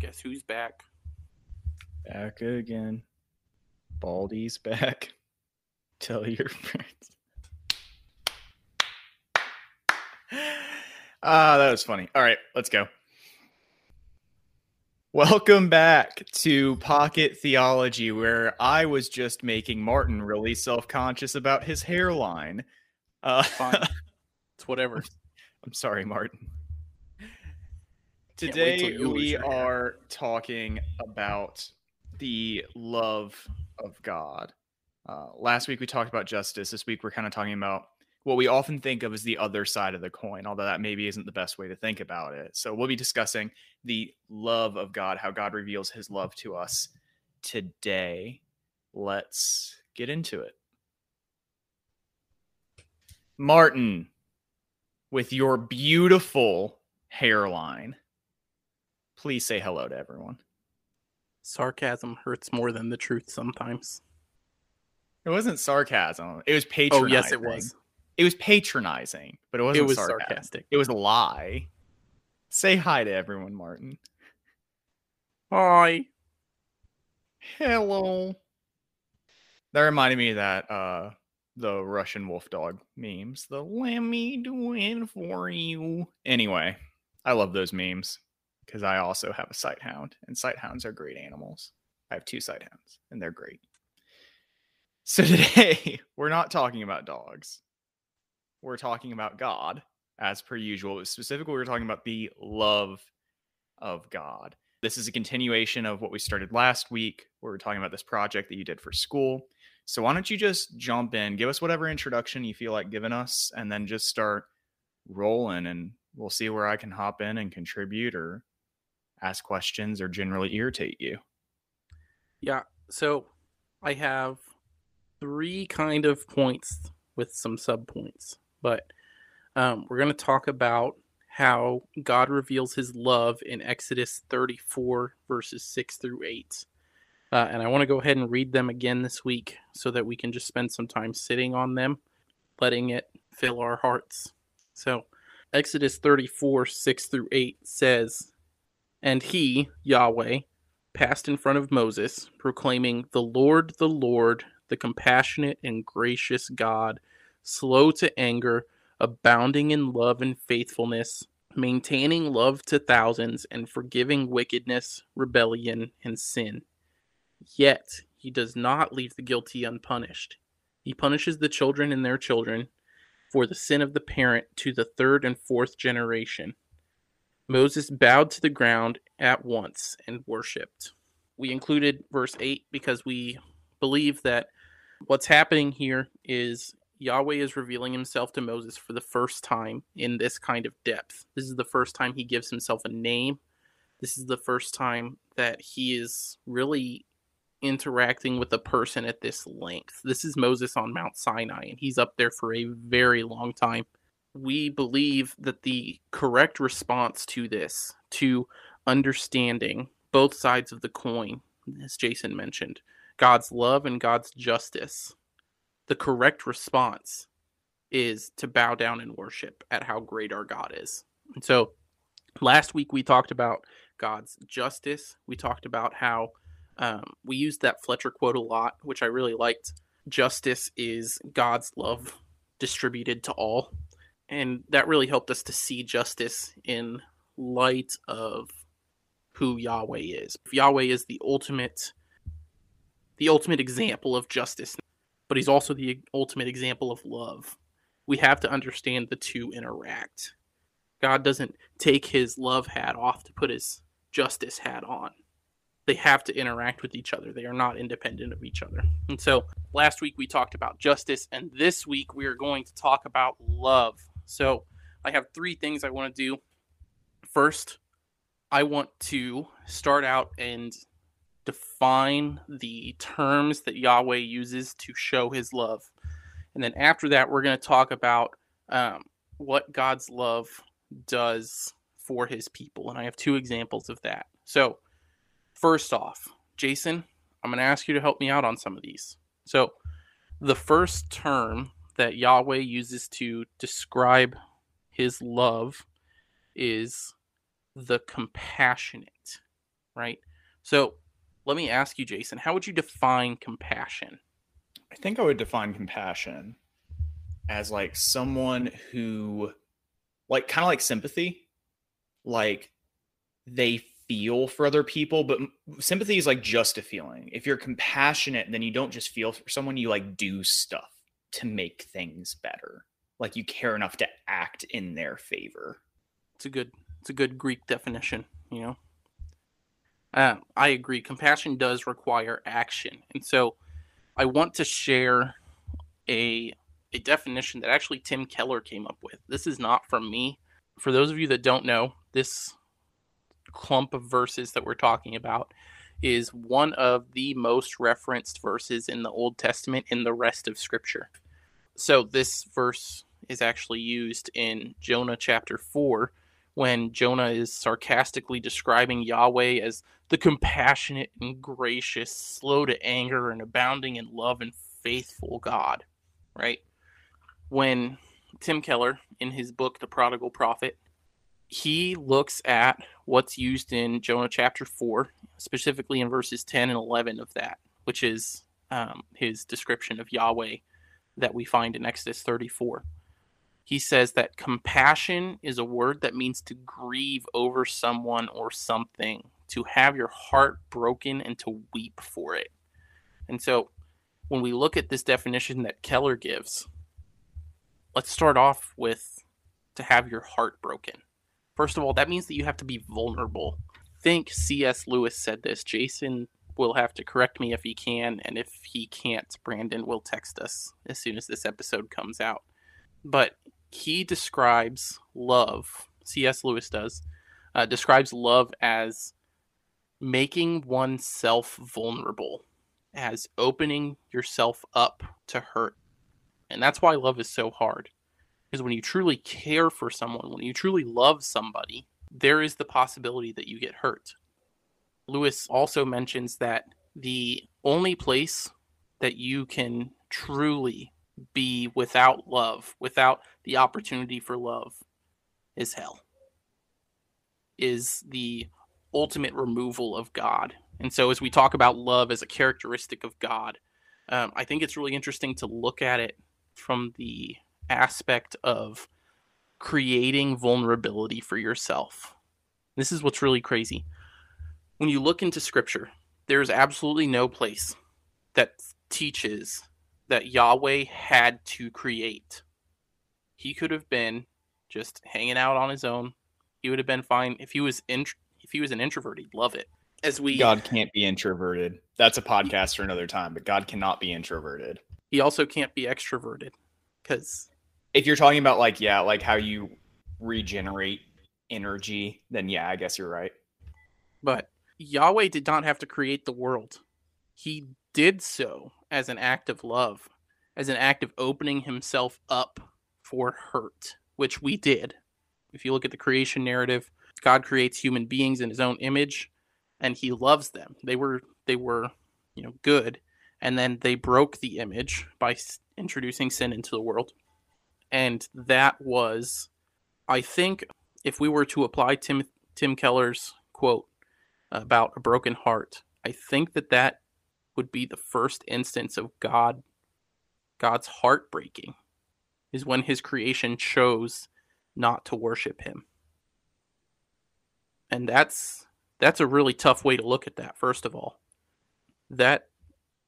Guess who's back? Back again. Baldy's back. Tell your friends. Ah, that was funny. All right, let's go. Welcome back to Pocket Theology, where I was just making Martin really self conscious about his hairline. Uh, Fine. It's whatever. I'm sorry, Martin. Today till you lose we are talking about the love of God. Uh, last week we talked about justice. This week we're kind of talking about what we often think of as the other side of the coin, although that maybe isn't the best way to think about it. So we'll be discussing the love of God, how God reveals his love to us today. Let's get into it. Martin, with your beautiful hairline, please say hello to everyone. Sarcasm hurts more than the truth sometimes. It wasn't sarcasm. It was patronizing. Oh yes, it was. It was patronizing, but it wasn't It was sarcasm. sarcastic. It was a lie. Say hi to everyone, Martin. Hi. Hello. That reminded me of that uh the Russian wolf dog memes. The let me do it for you. Anyway, I love those memes because I also have a sight hound, and sight hounds are great animals. I have two sight hounds, and they're great. So today we're not talking about dogs. We're talking about God, as per usual. Specifically, we're talking about the love of God. This is a continuation of what we started last week, where we're talking about this project that you did for school. So why don't you just jump in, give us whatever introduction you feel like giving us, and then just start rolling, and we'll see where I can hop in and contribute or ask questions or generally irritate you. Yeah. So I have three kind of points with some subpoints, but um, we're going to talk about how God reveals His love in Exodus 34 verses 6 through 8. Uh, and I want to go ahead and read them again this week so that we can just spend some time sitting on them, letting it fill our hearts. So, Exodus 34 6 through 8 says, And he, Yahweh, passed in front of Moses, proclaiming, The Lord, the Lord, the compassionate and gracious God, slow to anger, abounding in love and faithfulness, maintaining love to thousands, and forgiving wickedness, rebellion, and sin. Yet he does not leave the guilty unpunished. He punishes the children and their children for the sin of the parent to the third and fourth generation. Moses bowed to the ground at once and worshipped. We included verse 8 because we believe that what's happening here is Yahweh is revealing himself to Moses for the first time in this kind of depth. This is the first time he gives himself a name. This is the first time that he is really interacting with a person at this length. This is Moses on Mount Sinai, and he's up there for a very long time. We believe that the correct response to this, to understanding both sides of the coin, as Jason mentioned, God's love and God's justice, the correct response is to bow down and worship at how great our God is. And so last week we talked about God's justice. We talked about how um, we used that Fletcher quote a lot, which I really liked. Justice is God's love distributed to all. And that really helped us to see justice in light of who Yahweh is. Yahweh is the ultimate the ultimate example of justice, but he's also the ultimate example of love. We have to understand the two interact. God doesn't take his love hat off to put his justice hat on they have to interact with each other. They are not independent of each other. And so last week we talked about justice, and this week we are going to talk about love. So I have three things I want to do. First, I want to start out and define the terms that Yahweh uses to show his love. And then after that, we're going to talk about um, what God's love does for his people. And I have two examples of that. So, First off, Jason, I'm going to ask you to help me out on some of these. So, the first term that Yahweh uses to describe his love is the compassionate, right? So let me ask you, Jason, how would you define compassion? I think I would define compassion as like someone who, like, kind of like sympathy, like they feel for other people, but sympathy is like just a feeling. If you're compassionate, then you don't just feel for someone, you like do stuff to make things better. Like you care enough to act in their favor. It's a good it's a good Greek definition, you know. Uh, I agree. Compassion does require action, and so I want to share a a definition that actually Tim Keller came up with. This is not from me. For those of you that don't know, this clump of verses that we're talking about is one of the most referenced verses in the Old Testament in the rest of Scripture. So this verse is actually used in Jonah chapter 4 when Jonah is sarcastically describing Yahweh as the compassionate and gracious, slow to anger, and abounding in love and faithful God, right? When Tim Keller, in his book, The Prodigal Prophet, he looks at what's used in Jonah chapter 4, specifically in verses 10 and 11 of that, which is um, his description of Yahweh that we find in Exodus 34. He says that compassion is a word that means to grieve over someone or something, to have your heart broken and to weep for it. And so when we look at this definition that Keller gives, let's start off with to have your heart broken First of all, that means that you have to be vulnerable. think C.S. Lewis said this. Jason will have to correct me if he can, and if he can't, Brandon will text us as soon as this episode comes out. But he describes love, C.S. Lewis does, uh, describes love as making oneself vulnerable, as opening yourself up to hurt. And that's why love is so hard. Because when you truly care for someone, when you truly love somebody, there is the possibility that you get hurt. Lewis also mentions that the only place that you can truly be without love, without the opportunity for love, is hell. Is the ultimate removal of God. And so, as we talk about love as a characteristic of God, um, I think it's really interesting to look at it from the aspect of creating vulnerability for yourself. This is what's really crazy. When you look into scripture, there's absolutely no place that teaches that Yahweh had to create. He could have been just hanging out on his own. He would have been fine if he was in, if he was an introvert. He'd love it. As we God can't be introverted. That's a podcast for another time. But God cannot be introverted. He also can't be extroverted because if you're talking about like yeah, like how you regenerate energy, then yeah, I guess you're right. But Yahweh did not have to create the world. He did so as an act of love, as an act of opening himself up for hurt, which we did. If you look at the creation narrative, God creates human beings in his own image and he loves them. They were they were, you know, good and then they broke the image by introducing sin into the world and that was, I think, if we were to apply Tim Tim Keller's quote about a broken heart, I think that that would be the first instance of God, God's heart breaking, is when His creation chose not to worship Him, and that's that's a really tough way to look at that. First of all, that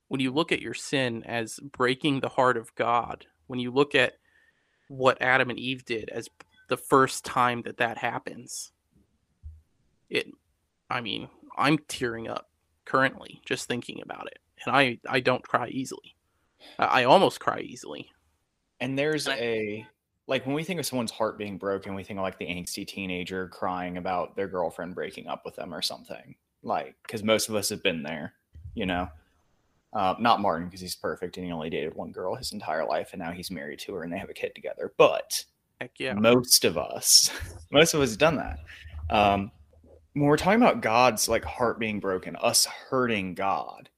when you look at your sin as breaking the heart of God, when you look at what Adam and Eve did as the first time that that happens. It, I mean, I'm tearing up currently just thinking about it, and I I don't cry easily. I, I almost cry easily. And there's and I, a like when we think of someone's heart being broken, we think of like the angsty teenager crying about their girlfriend breaking up with them or something. Like, because most of us have been there, you know. Uh, not Martin because he's perfect and he only dated one girl his entire life and now he's married to her and they have a kid together. But yeah. most of us, most of us have done that. Um, when we're talking about God's like heart being broken, us hurting God,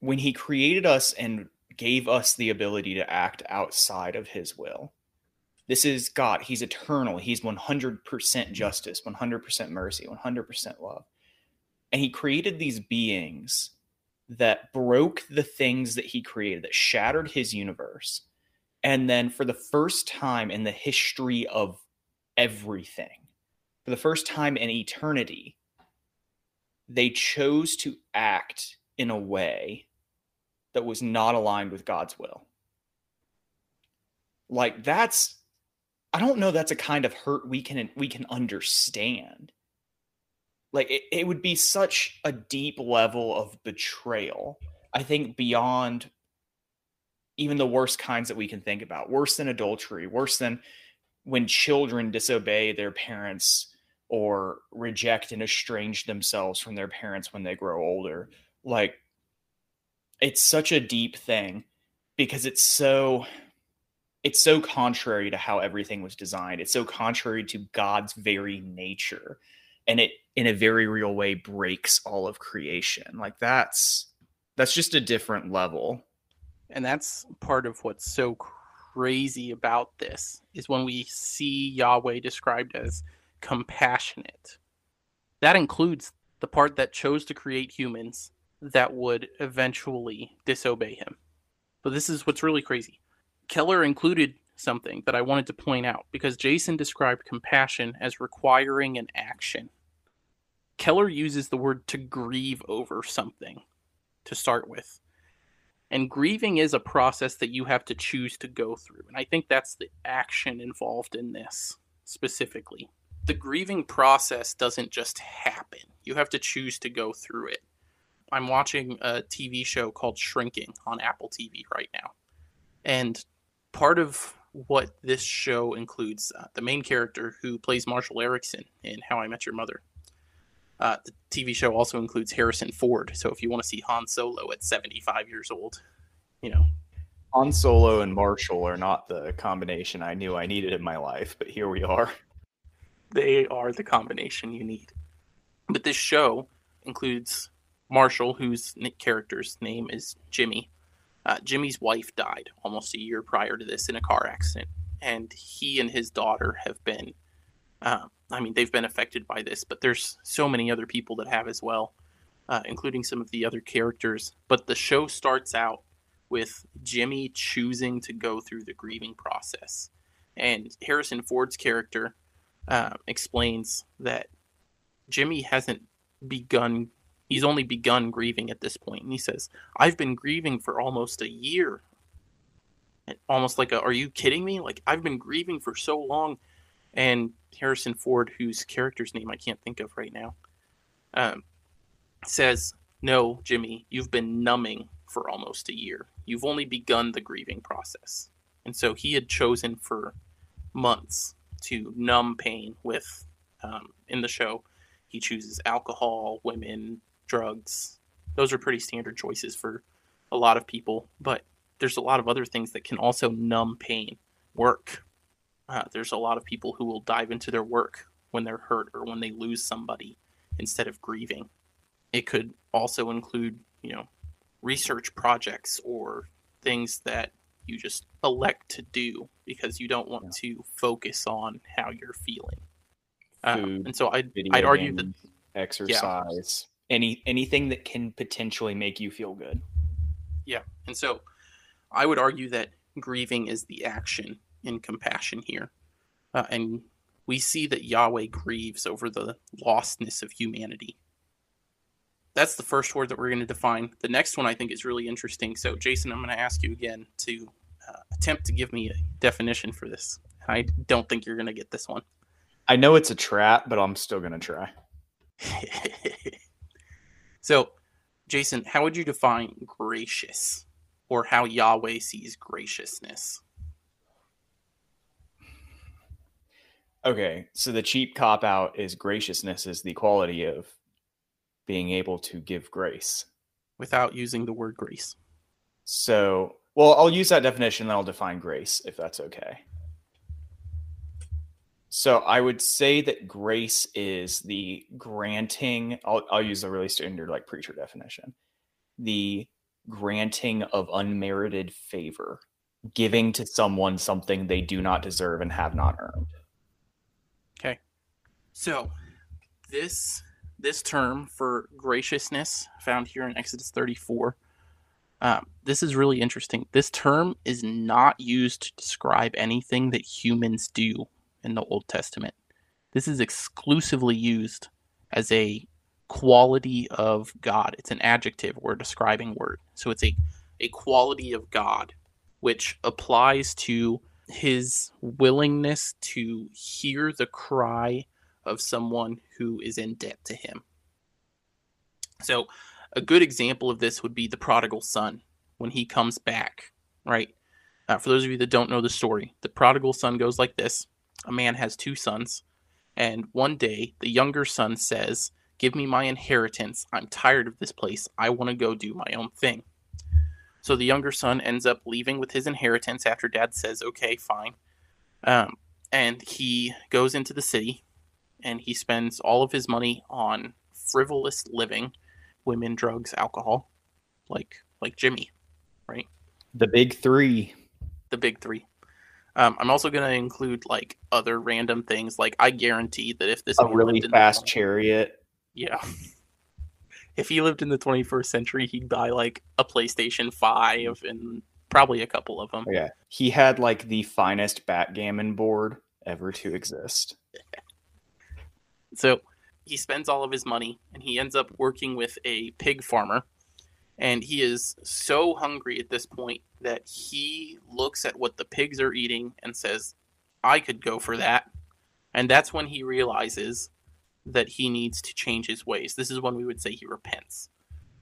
when He created us and gave us the ability to act outside of His will, this is God. He's eternal. He's 100% justice, 100% mercy, 100% love and he created these beings that broke the things that he created, that shattered his universe. And then, for the first time in the history of everything, for the first time in eternity, they chose to act in a way that was not aligned with God's will. Like that's I don't know that's a kind of hurt we can we can understand. Like it, it would be such a deep level of betrayal. I think beyond even the worst kinds that we can think about, worse than adultery, worse than when children disobey their parents or reject and estrange themselves from their parents when they grow older. Like it's such a deep thing because it's so it's so contrary to how everything was designed. It's so contrary to God's very nature. And it in a very real way breaks all of creation. Like that's that's just a different level. And that's part of what's so crazy about this is when we see Yahweh described as compassionate. That includes the part that chose to create humans that would eventually disobey him. But this is what's really crazy. Keller included something that I wanted to point out because Jason described compassion as requiring an action. Keller uses the word to grieve over something to start with. And grieving is a process that you have to choose to go through. And I think that's the action involved in this specifically the grieving process doesn't just happen. You have to choose to go through it. I'm watching a TV show called Shrinking on Apple TV right now. And part of what this show includes uh, the main character who plays Marshall Eriksen in How I Met Your Mother. Uh, the TV show also includes Harrison Ford. So if you want to see Han Solo at 75 years old, you know. Han Solo and Marshall are not the combination I knew I needed in my life, but here we are they are the combination you need. But this show includes Marshall, whose character's name is Jimmy. Uh, Jimmy's wife died almost a year prior to this in a car accident, and he and his daughter have been. Uh, I mean, they've been affected by this, but there's so many other people that have as well, uh, including some of the other characters. But the show starts out with Jimmy choosing to go through the grieving process, and Harrison Ford's character uh, explains that Jimmy hasn't begun, he's only begun grieving at this point. And he says, I've been grieving for almost a year. And almost like, a, are you kidding me? Like, I've been grieving for so long. And Harrison Ford, whose character's name I can't think of right now, um, says, No, Jimmy, you've been numbing for almost a year. You've only begun the grieving process. And so he had chosen for months to numb pain with um, in the show. He chooses alcohol, women, drugs. Those are pretty standard choices for a lot of people, but there's a lot of other things that can also numb pain. Work. Uh, there's a lot of people who will dive into their work when they're hurt or when they lose somebody instead of grieving. It could also include, you know, research projects or things that you just elect to do because you don't want yeah. to focus on how you're feeling. Uh, Food, and so I'd, I'd argue that exercise, yeah. any anything that can potentially make you feel good. Yeah, and so I would argue that grieving is the action in compassion here, uh, and we see that Yahweh grieves over the lostness of humanity. That's the first word that we're going to define. The next one I think is really interesting. So, Jason, I'm going to ask you again to uh, attempt to give me a definition for this. I don't think you're going to get this one. I know it's a trap, but I'm still going to try. so, Jason, how would you define gracious or how Yahweh sees graciousness? Okay, so the cheap cop out is graciousness is the quality of being able to give grace without using the word grace. So well, I'll use that definition, then I'll define grace if that's okay. So I would say that grace is the granting. I'll, I'll use a really standard like preacher definition: the granting of unmerited favor, giving to someone something they do not deserve and have not earned. Okay, so this this term for graciousness found here in Exodus 34. Um, this is really interesting. This term is not used to describe anything that humans do in the Old Testament. This is exclusively used as a quality of God. It's an adjective or a describing word. So it's a, a quality of God, which applies to his willingness to hear the cry of someone who is in debt to him. So, a good example of this would be the prodigal son when he comes back, right? Uh, for those of you that don't know the story, the prodigal son goes like this A man has two sons, and one day the younger son says, Give me my inheritance. I'm tired of this place. I want to go do my own thing. So the younger son ends up leaving with his inheritance after dad says, Okay, fine. Um, and he goes into the city and he spends all of his money on frivolous living, women, drugs, alcohol, like like Jimmy, right? The big three. The big three. Um, I'm also going to include like other random things. Like I guarantee that if this a really fast chariot, yeah, if he lived in the 21st century, he'd buy like a PlayStation Five and probably a couple of them. Yeah, he had like the finest backgammon board ever to exist. So he spends all of his money and he ends up working with a pig farmer. And he is so hungry at this point that he looks at what the pigs are eating and says, I could go for that. And that's when he realizes that he needs to change his ways. This is when we would say he repents.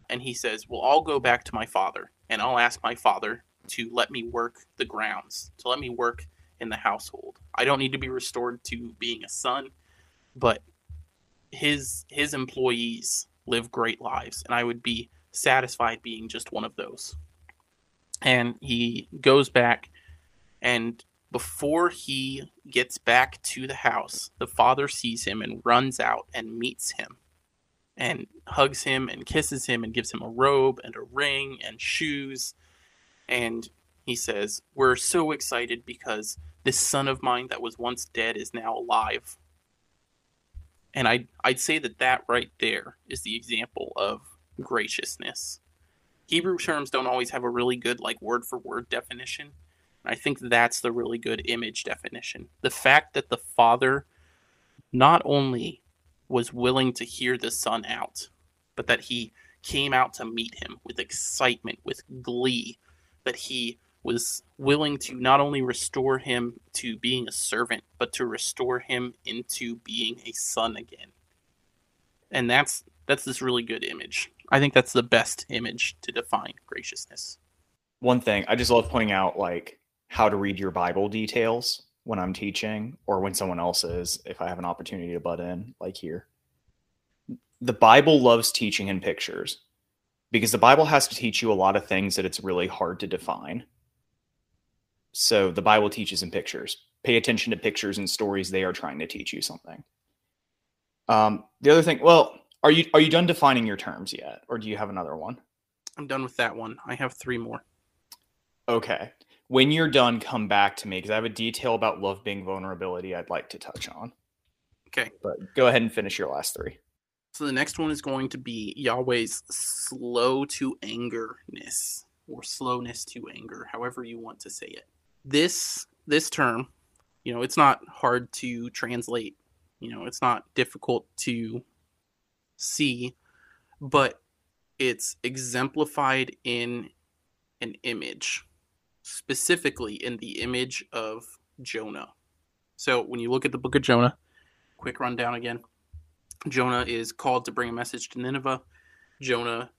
And he says, Well, I'll go back to my father and I'll ask my father to let me work the grounds, to let me work in the household. I don't need to be restored to being a son, but his his employees live great lives and I would be satisfied being just one of those. And he goes back and before he gets back to the house, the father sees him and runs out and meets him and hugs him and kisses him and gives him a robe and a ring and shoes. And he says, We're so excited because this son of mine that was once dead is now alive. And I'd, I'd say that that right there is the example of graciousness. Hebrew terms don't always have a really good, like, word for word definition. I think that's the really good image definition. The fact that the father not only was willing to hear the son out, but that he came out to meet him with excitement, with glee, that he was willing to not only restore him to being a servant, but to restore him into being a son again. And that's that's this really good image. I think that's the best image to define graciousness. One thing I just love pointing out, like how to read your Bible details when I'm teaching, or when someone else is, if I have an opportunity to butt in, like here. The Bible loves teaching in pictures because the Bible has to teach you a lot of things that it's really hard to define so the Bible teaches in pictures. Pay attention to pictures and stories. They are trying to teach you something. Um, the other thing, well, are you are you done defining your terms yet, or do you have another one? I'm done with that one. I have three more. Okay. When you're done, come back to me because I have a detail about love being vulnerability I'd like to touch on. Okay. But go ahead and finish your last three. So the next one is going to be Yahweh's slow to angerness or slowness to anger, however you want to say it this this term, you know, it's not hard to translate. You know, it's not difficult to see, but it's exemplified in an image, specifically in the image of Jonah. So when you look at the book of Jonah, quick rundown again. Jonah is called to bring a message to Nineveh. Jonah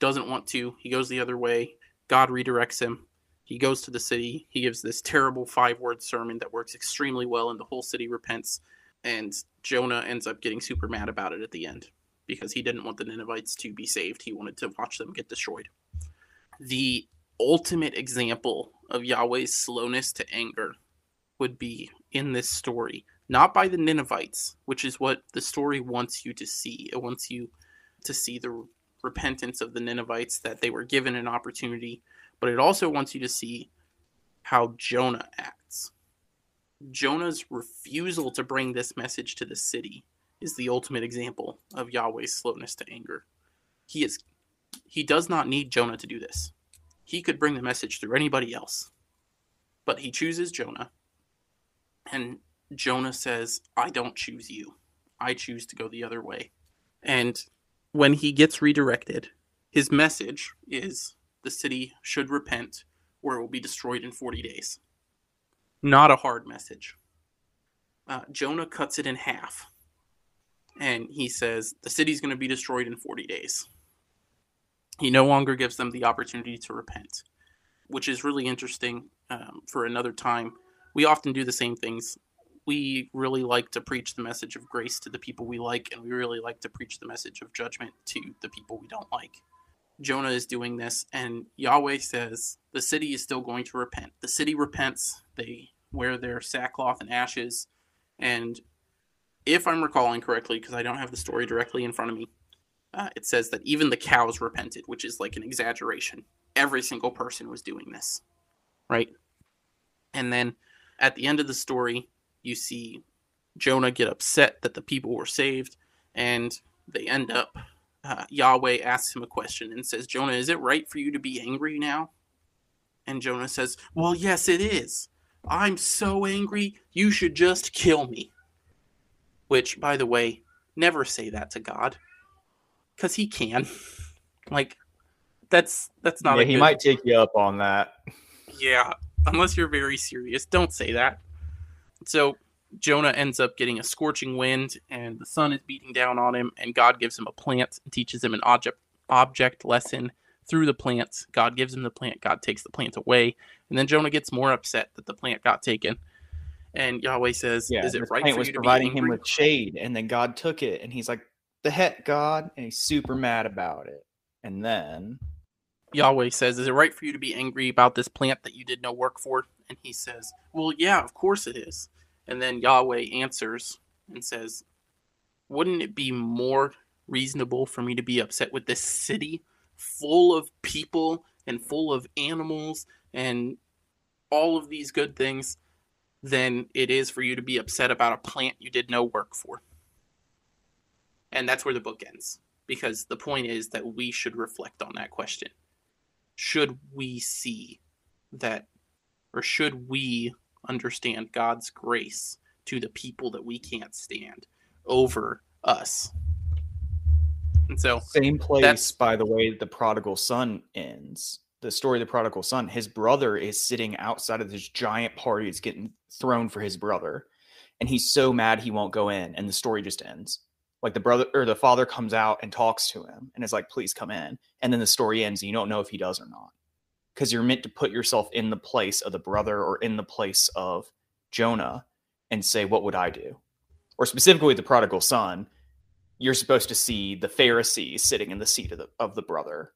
doesn't want to. He goes the other way. God redirects him. He goes to the city. He gives this terrible five word sermon that works extremely well, and the whole city repents. And Jonah ends up getting super mad about it at the end because he didn't want the Ninevites to be saved. He wanted to watch them get destroyed. The ultimate example of Yahweh's slowness to anger would be in this story, not by the Ninevites, which is what the story wants you to see. It wants you to see the repentance of the Ninevites, that they were given an opportunity but it also wants you to see how Jonah acts. Jonah's refusal to bring this message to the city is the ultimate example of Yahweh's slowness to anger. He is he does not need Jonah to do this. He could bring the message through anybody else. But he chooses Jonah. And Jonah says, I don't choose you. I choose to go the other way. And when he gets redirected, his message is the city should repent or it will be destroyed in 40 days. Not a hard message. Uh, Jonah cuts it in half. And he says, the city's going to be destroyed in 40 days. He no longer gives them the opportunity to repent, which is really interesting um, for another time. We often do the same things. We really like to preach the message of grace to the people we like, and we really like to preach the message of judgment to the people we don't like. Jonah is doing this, and Yahweh says the city is still going to repent. The city repents, they wear their sackcloth and ashes, and if I'm recalling correctly, because I don't have the story directly in front of me, uh, it says that even the cows repented, which is like an exaggeration. Every single person was doing this, right? And then at the end of the story, you see Jonah get upset that the people were saved, and they end up. Uh, Yahweh asks him a question and says, Jonah, is it right for you to be angry now? And Jonah says, Well, yes, it is. I'm so angry, you should just kill me. Which, by the way, never say that to God because he can. like that's that's not. Yeah, he good... might take you up on that. Yeah, unless you're very serious, don't say that. So Jonah ends up getting a scorching wind, and the sun is beating down on him. And God gives him a plant and teaches him an object object lesson through the plant. God gives him the plant. God takes the plant away, and then Jonah gets more upset that the plant got taken. And Yahweh says, yeah, "Is it right for was you to be providing him with shade?" And then God took it, and he's like, the heck, God? And he's super mad about it. And then Yahweh says, Is it right for you to be angry about this plant that you did no work for? And he says, Well, yeah, of course it is. And then Yahweh answers and says, Wouldn't it be more reasonable for me to be upset with this city full of people and full of animals and all of these good things than it is for you to be upset about a plant you did no work for? And that's where the book ends. Because the point is that we should reflect on that question. Should we see that, or should we understand God's grace to the people that we can't stand over us? And so, same place, by the way, the prodigal son ends. The story of the prodigal son, his brother is sitting outside of this giant party, is getting thrown for his brother. And he's so mad he won't go in. And the story just ends like the brother or the father comes out and talks to him and is like please come in and then the story ends and you don't know if he does or not because you're meant to put yourself in the place of the brother or in the place of jonah and say what would i do? Or specifically the prodigal son you're supposed to see the pharisees sitting in the seat of the of the brother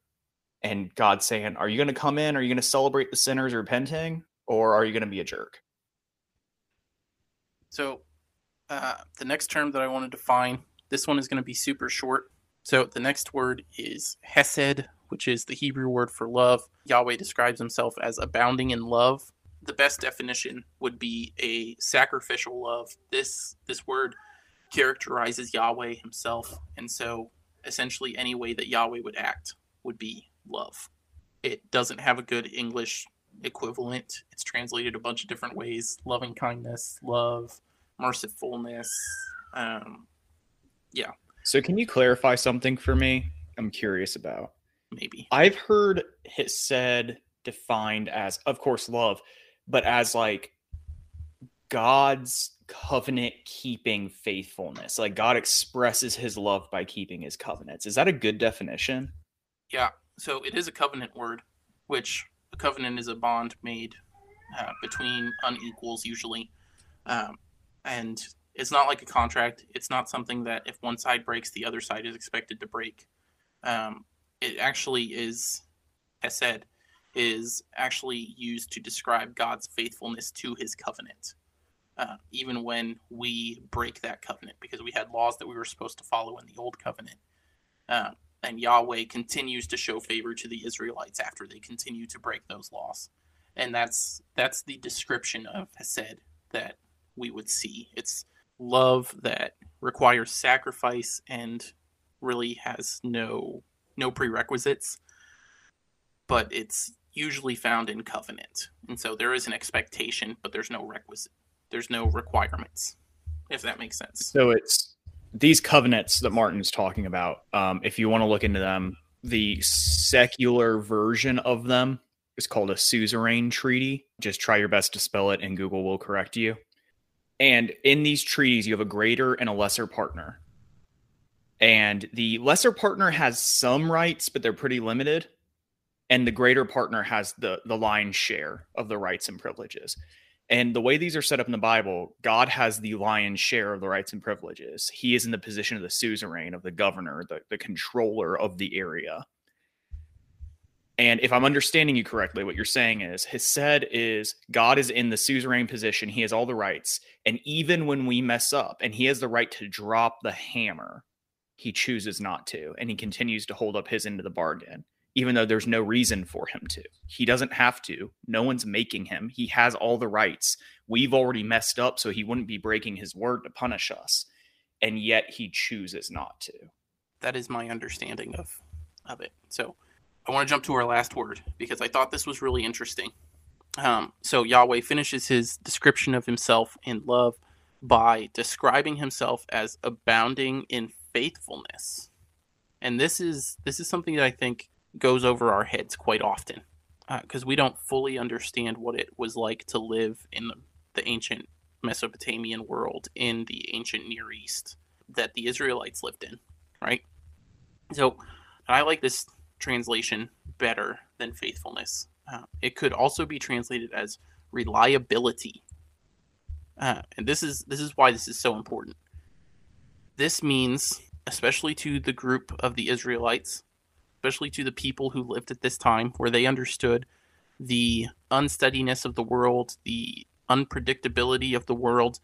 and god saying are you going to come in? Are you going to celebrate the sinners repenting or are you going to be a jerk? So uh, the next term that i want to define this one is going to be super short. So the next word is hesed, which is the Hebrew word for love. Yahweh describes himself as abounding in love. The best definition would be a sacrificial love. This this word characterizes Yahweh himself, and so essentially any way that Yahweh would act would be love. It doesn't have a good English equivalent. It's translated a bunch of different ways: loving kindness, love, mercifulness, um, yeah. So can you clarify something for me? I'm curious about. Maybe. I've heard it said defined as, of course, love, but as like God's covenant keeping faithfulness. Like God expresses his love by keeping his covenants. Is that a good definition? Yeah. So it is a covenant word, which a covenant is a bond made uh, between unequals usually. Um, and it's not like a contract. It's not something that if one side breaks, the other side is expected to break. Um, it actually is, hesed, is actually used to describe God's faithfulness to His covenant, uh, even when we break that covenant, because we had laws that we were supposed to follow in the old covenant. Uh, and Yahweh continues to show favor to the Israelites after they continue to break those laws, and that's that's the description of Hesed that we would see. It's love that requires sacrifice and really has no no prerequisites but it's usually found in covenant and so there is an expectation but there's no requisite there's no requirements if that makes sense So it's these covenants that Martin's talking about. Um, if you want to look into them, the secular version of them is called a suzerain treaty. Just try your best to spell it, and Google will correct you. And in these treaties, you have a greater and a lesser partner. And the lesser partner has some rights, but they're pretty limited. And the greater partner has the the lion's share of the rights and privileges. And the way these are set up in the Bible, God has the lion's share of the rights and privileges. He is in the position of the suzerain, of the governor, the, the controller of the area. And if I'm understanding you correctly, what you're saying is Hesed is God is in the suzerain position. He has all the rights. And even when we mess up and he has the right to drop the hammer, he chooses not to. And he continues to hold up his end of the bargain even though there's no reason for him to. He doesn't have to. No one's making him. He has all the rights. We've already messed up, so he wouldn't be breaking his word to punish us. And yet he chooses not to. that is my understanding of of it. So I want to jump to our last word because I thought this was really interesting. Um, so Yahweh finishes his description of himself in love by describing himself as abounding in faithfulness, and this is this is something that I think goes over our heads quite often because we don't fully understand what it was like to live in the, the ancient Mesopotamian world in the ancient Near East that the Israelites lived in, right? So I like this translation better than faithfulness. Uh, it could also be translated as reliability, uh, and this is this is why this is so important. This means, especially to the group of the Israelites, especially to the people who lived at this time, where they understood the unsteadiness of the world, the unpredictability of the world,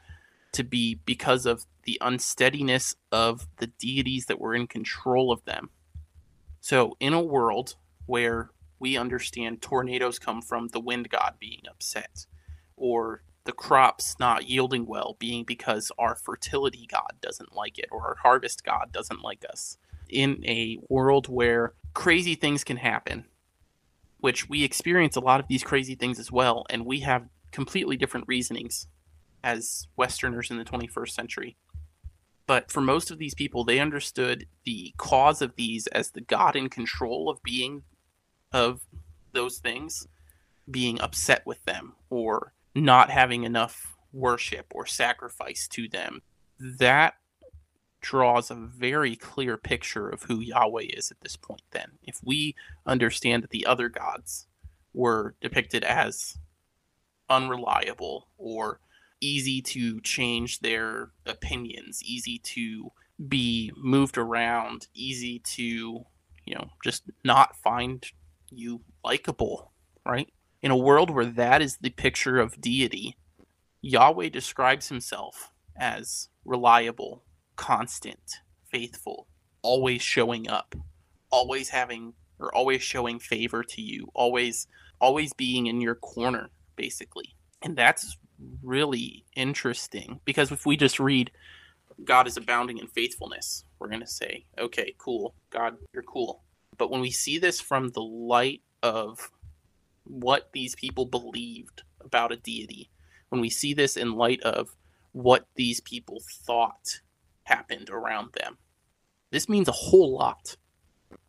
to be because of the unsteadiness of the deities that were in control of them. So, in a world where we understand tornadoes come from the wind god being upset, or the crops not yielding well being because our fertility god doesn't like it, or our harvest god doesn't like us, in a world where crazy things can happen, which we experience a lot of these crazy things as well, and we have completely different reasonings as Westerners in the 21st century. But for most of these people, they understood the cause of these as the God in control of being of those things being upset with them or not having enough worship or sacrifice to them. That draws a very clear picture of who Yahweh is at this point then. If we understand that the other gods were depicted as unreliable or easy to change their opinions, easy to be moved around, easy to, you know, just not find you likable, right? In a world where that is the picture of deity, Yahweh describes himself as reliable, constant, faithful, always showing up, always having or always showing favor to you, always always being in your corner basically. And that's really interesting because if we just read God is abounding in faithfulness, we're going to say, okay, cool. God, you're cool. But when we see this from the light of what these people believed about a deity, when we see this in light of what these people thought happened around them, this means a whole lot.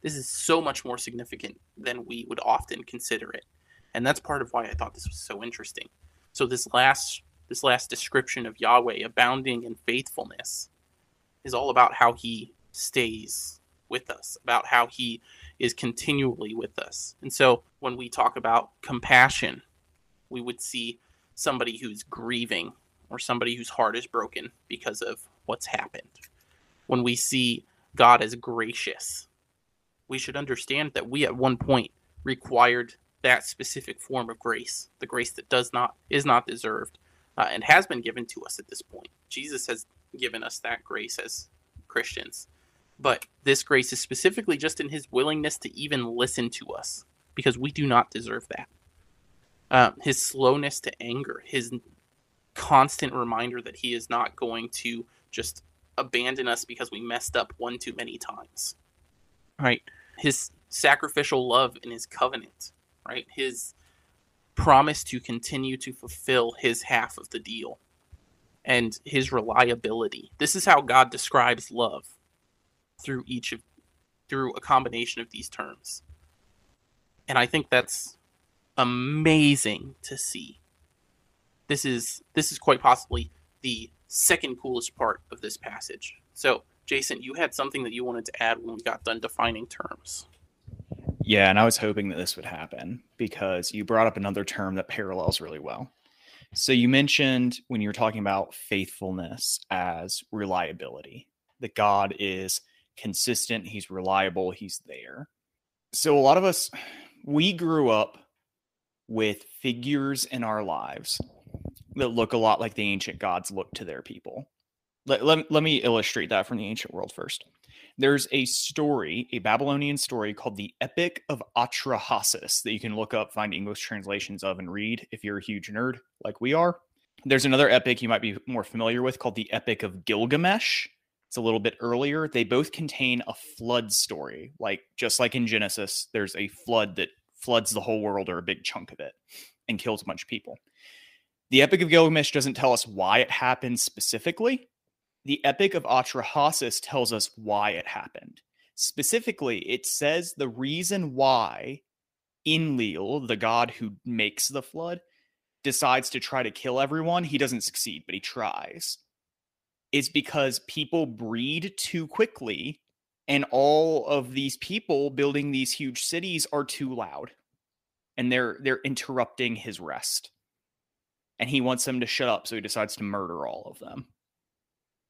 This is so much more significant than we would often consider it. And that's part of why I thought this was so interesting. So this last this last description of Yahweh abounding in faithfulness is all about how he stays with us, about how he is continually with us. And so when we talk about compassion, we would see somebody who's grieving or somebody whose heart is broken because of what's happened. When we see God as gracious, we should understand that we at one point required that specific form of grace, the grace that does not is not deserved uh, and has been given to us at this point. Jesus has given us that grace as Christians. But this grace is specifically just in his willingness to even listen to us because we do not deserve that. Uh, his slowness to anger, his constant reminder that he is not going to just abandon us because we messed up one too many times. Right? His sacrificial love in his covenant, right? His promise to continue to fulfill his half of the deal and his reliability. This is how God describes love through each of through a combination of these terms. And I think that's amazing to see. This is this is quite possibly the second coolest part of this passage. So, Jason, you had something that you wanted to add when we got done defining terms. Yeah, and I was hoping that this would happen because you brought up another term that parallels really well. So you mentioned when you were talking about faithfulness as reliability, that God is consistent, he's reliable, he's there. So a lot of us we grew up with figures in our lives that look a lot like the ancient gods look to their people. Let, let, let me illustrate that from the ancient world first. There's a story, a Babylonian story called the Epic of Atrahasis that you can look up, find English translations of, and read if you're a huge nerd like we are. There's another epic you might be more familiar with called the Epic of Gilgamesh. It's a little bit earlier. They both contain a flood story. Like just like in Genesis, there's a flood that floods the whole world or a big chunk of it and kills a bunch of people. The Epic of Gilgamesh doesn't tell us why it happened specifically. The Epic of Atrahasis tells us why it happened. Specifically, it says the reason why Enlil, the god who makes the flood, decides to try to kill everyone. He doesn't succeed, but he tries. Is because people breed too quickly, and all of these people building these huge cities are too loud, and they're they're interrupting his rest and he wants them to shut up, so he decides to murder all of them.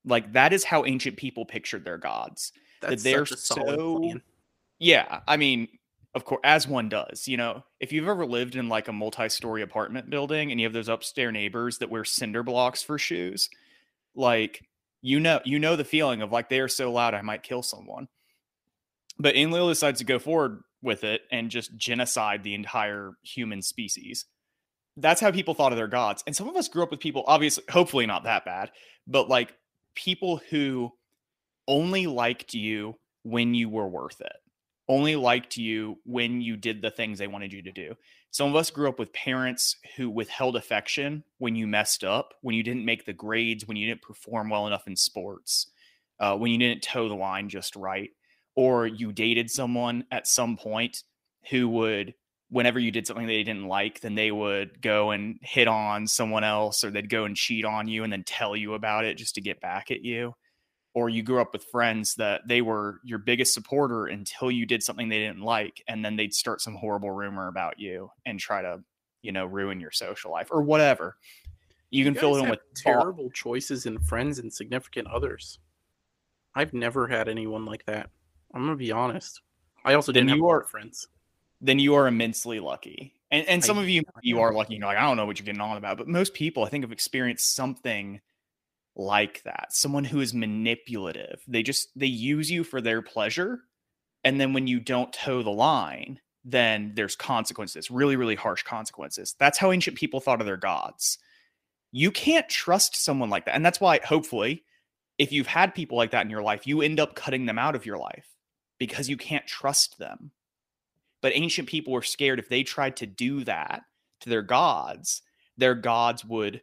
Like that is how ancient people pictured their gods. That's that they're so plan. Yeah, I mean, of course, as one does. You know, if you've ever lived in like a multi-story apartment building and you have those upstairs neighbors that wear cinder blocks for shoes, like you know, you know the feeling of like they are so loud I might kill someone. But Enlil decides to go forward with it and just genocide the entire human species that's how people thought of their gods. And some of us grew up with people, obviously, hopefully not that bad, but like people who only liked you when you were worth it, only liked you when you did the things they wanted you to do. Some of us grew up with parents who withheld affection when you messed up, when you didn't make the grades, when you didn't perform well enough in sports, uh, when you didn't toe the line just right, or you dated someone at some point who would whenever you did something they didn't like, then they would go and hit on someone else or they'd go and cheat on you and then tell you about it just to get back at you. Or you grew up with friends that they were your biggest supporter until you did something they didn't like. And then they'd start some horrible rumor about you and try to, you know, ruin your social life or whatever. You can You fill it in with terrible choices in friends and significant others. I've never had anyone like that. I'm gonna be honest. I also didn't have you are- friends. then you are immensely lucky. And and I- some of you you are lucky. You're like, I don't know what you're getting on about. But most people, I think, have experienced something like that. Someone who is manipulative. They just they use you for their pleasure. And then when you don't toe the line, then there's consequences, really, really harsh consequences. That's how ancient people thought of their gods. You can't trust someone like that. And that's why, hopefully, if you've had people like that in your life, you end up cutting them out of your life because you can't trust them. But ancient people were scared if they tried to do that to their gods, their gods would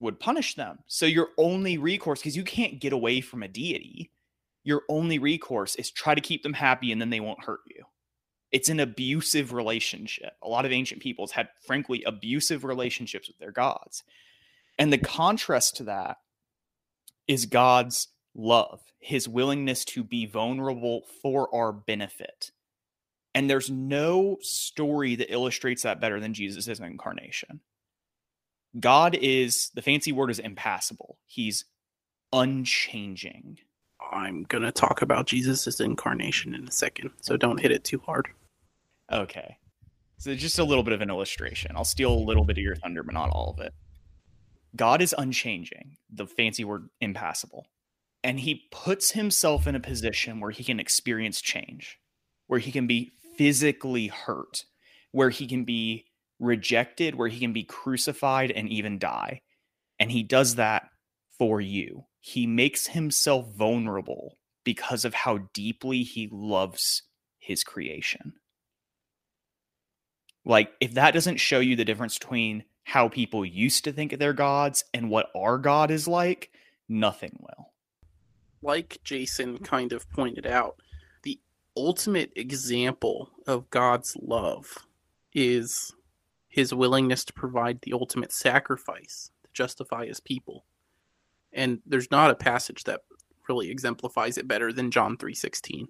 would punish them. So your only recourse because you can't get away from a deity, your only recourse is try to keep them happy and then they won't hurt you. It's an abusive relationship. A lot of ancient peoples had frankly abusive relationships with their gods. And the contrast to that is God's love, his willingness to be vulnerable for our benefit. And there's no story that illustrates that better than Jesus' incarnation. God is, the fancy word is impassible. He's unchanging. I'm gonna talk about Jesus' incarnation in a second, so don't hit it too hard. Okay. So just a little bit of an illustration. I'll steal a little bit of your thunder, but not all of it. God is unchanging, the fancy word impassible. And he puts himself in a position where he can experience change, where he can be physically hurt, where he can be rejected, where he can be crucified and even die. And he does that for you. He makes himself vulnerable because of how deeply he loves his creation. Like, if that doesn't show you the difference between how people used to think of their gods and what our God is like, nothing will. Like Jason kind of pointed out, the ultimate example of God's love is his willingness to provide the ultimate sacrifice to justify his people. And there's not a passage that really exemplifies it better than John 3:16.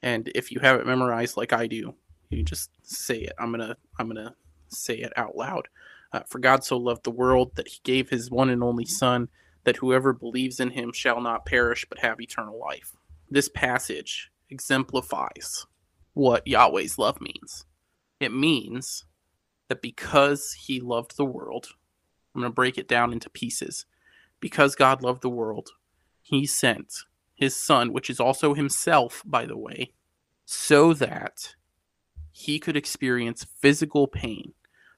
And if you have it memorized like I do, you just say it. I'm going to I'm going to say it out loud. Uh, For God so loved the world that he gave his one and only son that whoever believes in him shall not perish but have eternal life. This passage exemplifies what Yahweh's love means. It means that because he loved the world, I'm going to break it down into pieces. Because God loved the world, he sent his son, which is also himself, by the way, so that he could experience physical pain,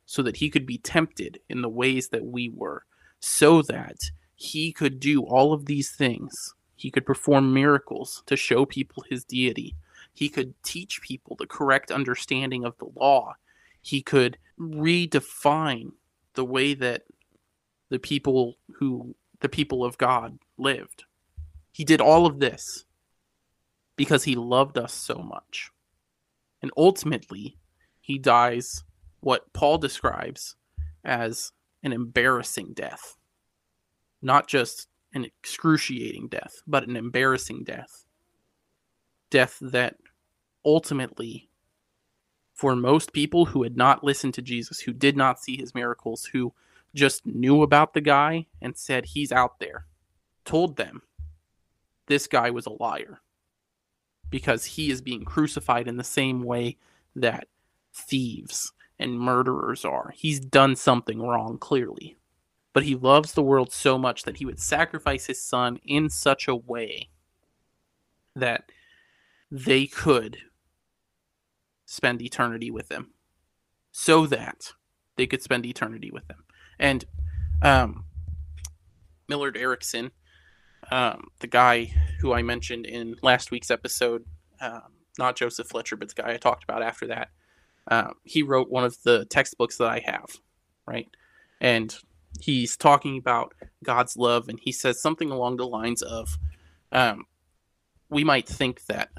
so that he could be tempted in the ways that we were, so that he could do all of these things. He could perform miracles to show people his deity. He could teach people the correct understanding of the law. He could redefine the way that the people who the people of God lived. He did all of this because he loved us so much. And ultimately, he dies what Paul describes as an embarrassing death. Not just an excruciating death, but an embarrassing death. Death that ultimately, for most people who had not listened to Jesus, who did not see his miracles, who just knew about the guy and said he's out there, told them this guy was a liar because he is being crucified in the same way that thieves and murderers are. He's done something wrong, clearly. But he loves the world so much that he would sacrifice his son in such a way that they could spend eternity with them So that they could spend eternity with them. And um, Millard Erickson, um, the guy who I mentioned in last week's episode, um, not Joseph Fletcher, but the guy I talked about after that, uh, he wrote one of the textbooks that I have, right? And he's talking about God's love, and he says something along the lines of, um, we might think that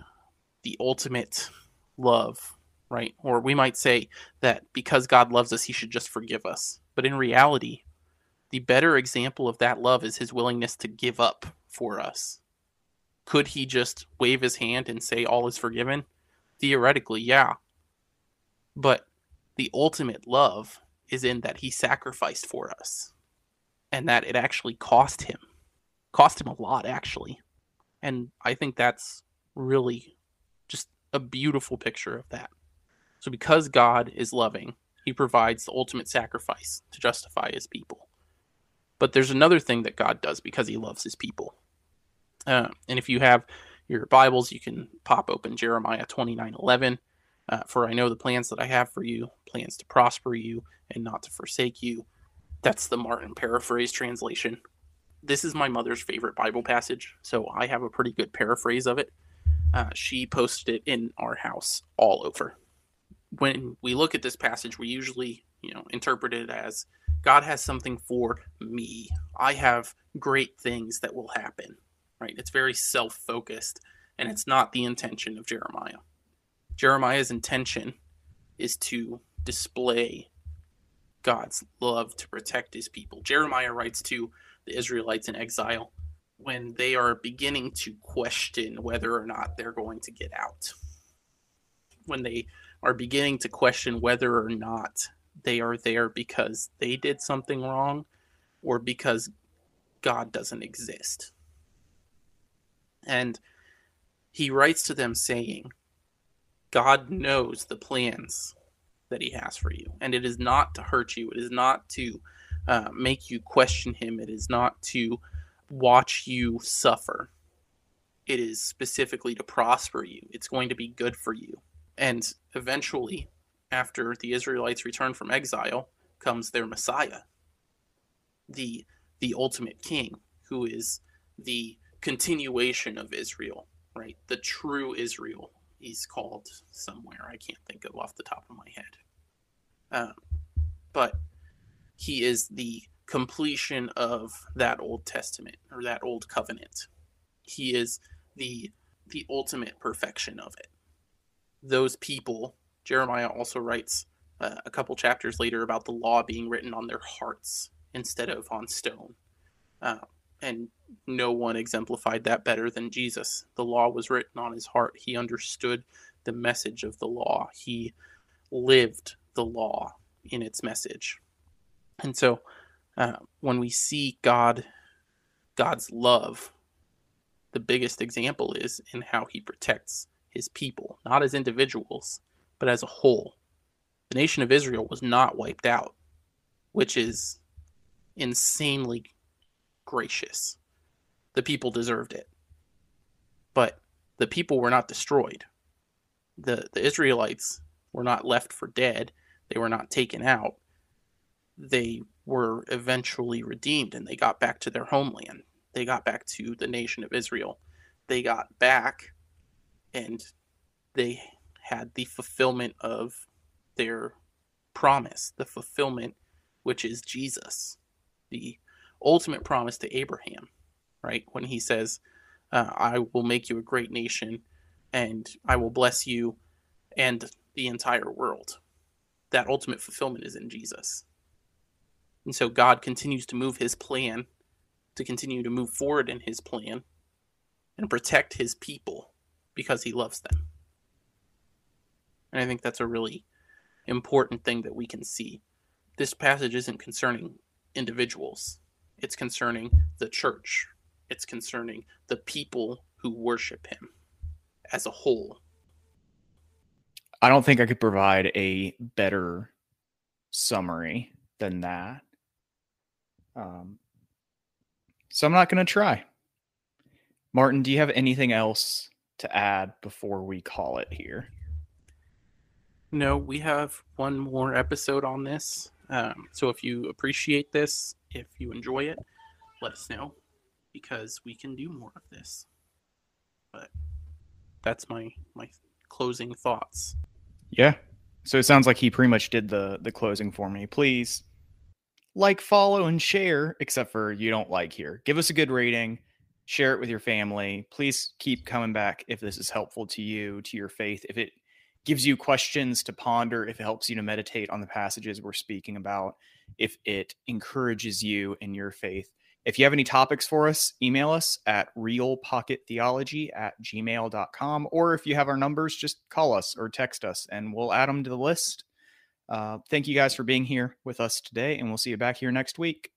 the ultimate love, right? Or we might say that because God loves us, he should just forgive us. But in reality, the better example of that love is his willingness to give up for us. Could he just wave his hand and say all is forgiven? Theoretically, yeah. But the ultimate love is in that he sacrificed for us and that it actually cost him. Cost him a lot, actually. And I think that's really just a beautiful picture of that. So, because God is loving, he provides the ultimate sacrifice to justify his people. But there's another thing that God does because he loves his people. Uh, and if you have your Bibles, you can pop open Jeremiah 29 11. Uh, for I know the plans that I have for you, plans to prosper you and not to forsake you. That's the Martin paraphrase translation. This is my mother's favorite Bible passage, so I have a pretty good paraphrase of it. Uh, she posted it in our house all over. When we look at this passage, we usually, you know, interpret it as God has something for me. I have great things that will happen, right? It's very self focused, and it's not the intention of Jeremiah. Jeremiah's intention is to display God's love to protect his people. Jeremiah writes to the Israelites in exile when they are beginning to question whether or not they're going to get out. When they are beginning to question whether or not they are there because they did something wrong or because God doesn't exist. And he writes to them saying, God knows the plans that he has for you. And it is not to hurt you, it is not to uh, make you question him, it is not to watch you suffer. It is specifically to prosper you. It's going to be good for you. And eventually, after the Israelites return from exile, comes their Messiah. The the ultimate king, who is the continuation of Israel, right? The true Israel, he's called somewhere. I can't think of off the top of my head. Um, but he is the completion of that Old Testament or that Old Covenant. He is the the ultimate perfection of it. Those people, Jeremiah also writes uh, a couple chapters later about the law being written on their hearts instead of on stone. Uh, and no one exemplified that better than Jesus. The law was written on his heart. He understood the message of the law. He lived the law in its message. And so uh, when we see God, God's love, the biggest example is in how he protects his people, not as individuals, but as a whole. The nation of Israel was not wiped out, which is insanely gracious. The people deserved it. But the people were not destroyed. The, the Israelites were not left for dead. They were not taken out. They were eventually redeemed and they got back to their homeland. They got back to the nation of Israel. They got back and they had the fulfillment of their promise, the fulfillment which is Jesus, the ultimate promise to Abraham, right? When he says, uh, I will make you a great nation and I will bless you and the entire world. That ultimate fulfillment is in Jesus. And so God continues to move his plan, to continue to move forward in his plan and protect his people because he loves them. And I think that's a really important thing that we can see. This passage isn't concerning individuals, it's concerning the church, it's concerning the people who worship him as a whole. I don't think I could provide a better summary than that. Um, so I'm not going to try. Martin, do you have anything else to add before we call it here? No, we have one more episode on this. Um, so if you appreciate this, if you enjoy it, let us know because we can do more of this. But that's my my closing thoughts. Yeah. So it sounds like he pretty much did the the closing for me. Please like, follow, and share, except for you don't like here. Give us a good rating, share it with your family. Please keep coming back if this is helpful to you, to your faith. If it gives you questions to ponder, if it helps you to meditate on the passages we're speaking about, if it encourages you in your faith. If you have any topics for us, email us at realpockettheology at gmail.com. Or if you have our numbers, just call us or text us and we'll add them to the list. Uh, thank you guys for being here with us today, and we'll see you back here next week.